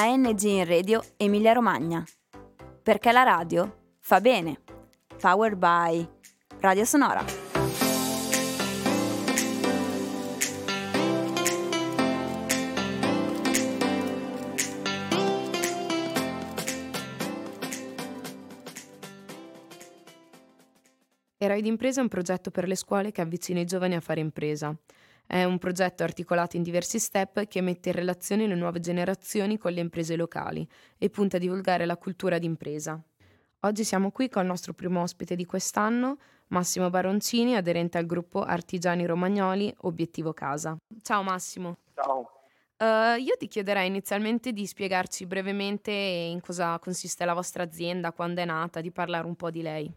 ANG in Radio Emilia Romagna. Perché la radio fa bene. Powered by Radio Sonora. Eroi d'impresa è un progetto per le scuole che avvicina i giovani a fare impresa. È un progetto articolato in diversi step che mette in relazione le nuove generazioni con le imprese locali e punta a divulgare la cultura d'impresa. Oggi siamo qui con il nostro primo ospite di quest'anno, Massimo Baroncini, aderente al gruppo Artigiani Romagnoli Obiettivo Casa. Ciao Massimo. Ciao. Uh, io ti chiederei inizialmente di spiegarci brevemente in cosa consiste la vostra azienda, quando è nata, di parlare un po' di lei.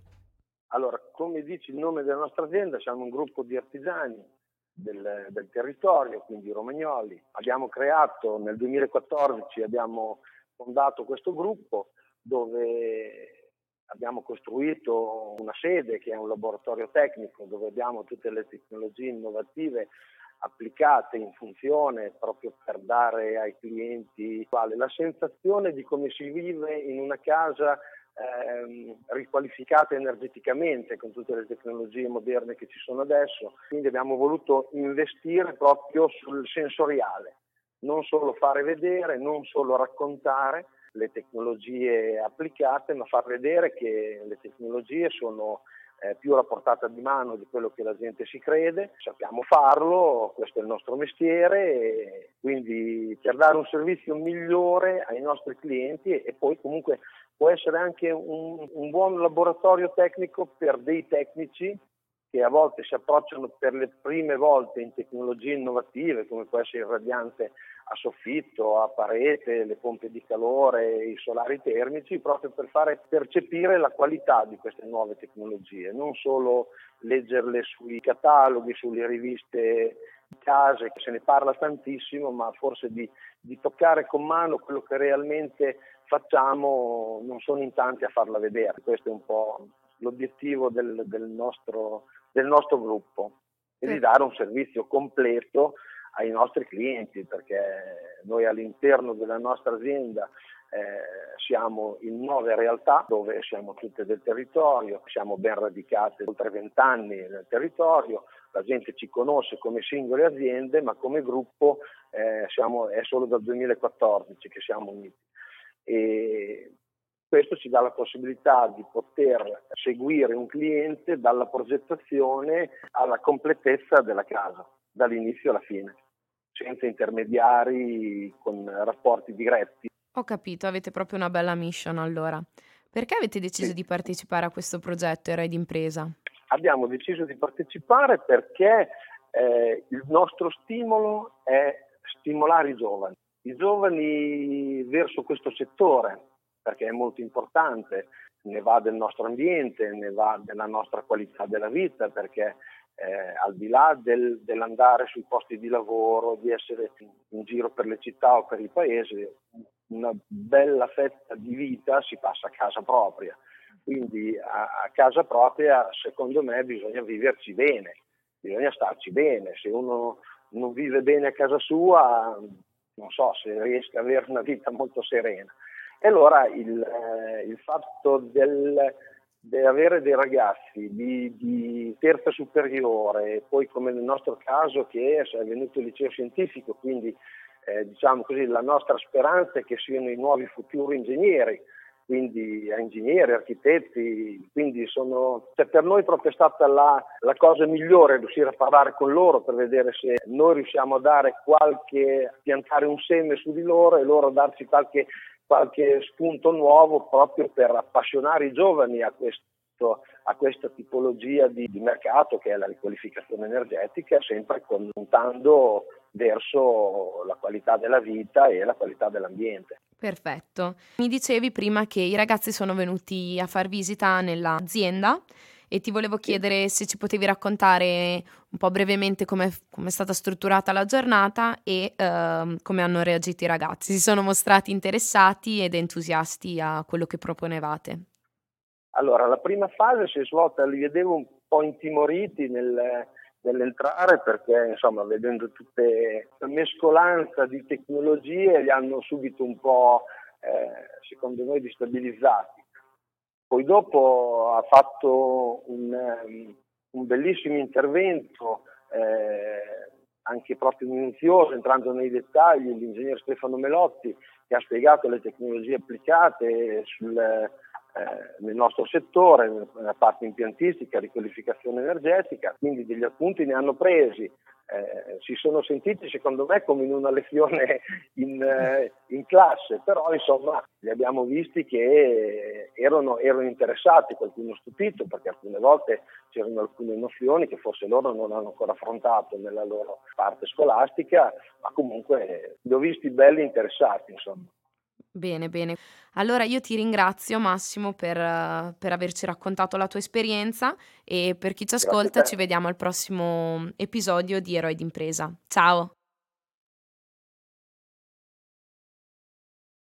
Allora, come dice il nome della nostra azienda, siamo un gruppo di artigiani del, del, territorio, quindi romagnoli. Abbiamo creato nel 2014, abbiamo fondato questo gruppo dove abbiamo costruito una sede che è un laboratorio tecnico dove abbiamo tutte le tecnologie innovative applicate in funzione proprio per dare ai clienti la sensazione di come si vive in una casa ehm, riqualificate energeticamente con tutte le tecnologie moderne che ci sono adesso, quindi abbiamo voluto investire proprio sul sensoriale, non solo fare vedere, non solo raccontare le tecnologie applicate, ma far vedere che le tecnologie sono eh, più alla portata di mano di quello che la gente si crede, sappiamo farlo, questo è il nostro mestiere, quindi per dare un servizio migliore ai nostri clienti e poi comunque può essere anche un, un buon laboratorio tecnico per dei tecnici che a volte si approcciano per le prime volte in tecnologie innovative come può essere il radiante a soffitto, a parete, le pompe di calore, i solari termici, proprio per fare percepire la qualità di queste nuove tecnologie, non solo leggerle sui cataloghi, sulle riviste di case, che se ne parla tantissimo, ma forse di, di toccare con mano quello che realmente facciamo non sono in tanti a farla vedere. Questo è un po' l'obiettivo del, del, nostro, del nostro, gruppo. E di dare un servizio completo ai nostri clienti perché noi all'interno della nostra azienda eh, siamo in nove realtà dove siamo tutte del territorio, siamo ben radicate oltre vent'anni nel territorio, la gente ci conosce come singole aziende ma come gruppo eh, siamo, è solo dal 2014 che siamo uniti. E questo ci dà la possibilità di poter seguire un cliente dalla progettazione alla completezza della casa, dall'inizio alla fine, senza intermediari con rapporti diretti. Ho capito, avete proprio una bella mission allora. Perché avete deciso sì. di partecipare a questo progetto Eroi d'impresa? Abbiamo deciso di partecipare perché eh, il nostro stimolo è stimolare i giovani i giovani verso questo settore, perché è molto importante, ne va del nostro ambiente, ne va della nostra qualità della vita, perché eh, al di là del, dell'andare sui posti di lavoro, di essere in giro per le città o per il paese, una bella fetta di vita si passa a casa propria. Quindi a, a casa propria, secondo me, bisogna viverci bene, bisogna starci bene. Se uno non vive bene a casa sua, non so se riesca ad avere una vita molto serena. E allora il, eh, il fatto del, di avere dei ragazzi di, di, terza superiore, poi come nel nostro caso che è venuto il liceo scientifico, quindi eh, diciamo così, la nostra speranza è che siano i nuovi futuri ingegneri, quindi a ingegneri, architetti, quindi sono, cioè per noi proprio è stata la, la, cosa migliore riuscire a parlare con loro per vedere se noi riusciamo a dare qualche, piantare un seme su di loro e loro darci qualche, qualche spunto nuovo proprio per appassionare i giovani a questo, a questa tipologia di, di, mercato che è la riqualificazione energetica, sempre puntando verso la qualità della vita e la qualità dell'ambiente. Perfetto. Mi dicevi prima che i ragazzi sono venuti a far visita nell'azienda e ti volevo chiedere se ci potevi raccontare un po' brevemente come è stata strutturata la giornata e uh, come hanno reagito i ragazzi. Si sono mostrati interessati ed entusiasti a quello che proponevate? Allora, la prima fase si è svolta, li vedevo un po' intimoriti nel, nell'entrare perché insomma vedendo tutte la mescolanza di tecnologie li hanno subito un po' eh, secondo noi destabilizzati. Poi dopo ha fatto un, um, un bellissimo intervento eh, anche proprio minuzioso, entrando nei dettagli, l'ingegner Stefano Melotti che ha spiegato le tecnologie applicate sul, eh, nel nostro settore, nella parte impiantistica, riqualificazione energetica, quindi degli appunti ne hanno presi eh, si sono sentiti secondo me come in una lezione in, eh, in, classe, però insomma li abbiamo visti che erano, erano, interessati, qualcuno stupito perché alcune volte c'erano alcune nozioni che forse loro non hanno ancora affrontato nella loro parte scolastica, ma comunque li ho visti belli interessati insomma. Bene, bene. Allora io ti ringrazio Massimo per, per averci raccontato la tua esperienza e per chi ci ascolta ci vediamo al prossimo episodio di Eroi d'impresa. Ciao!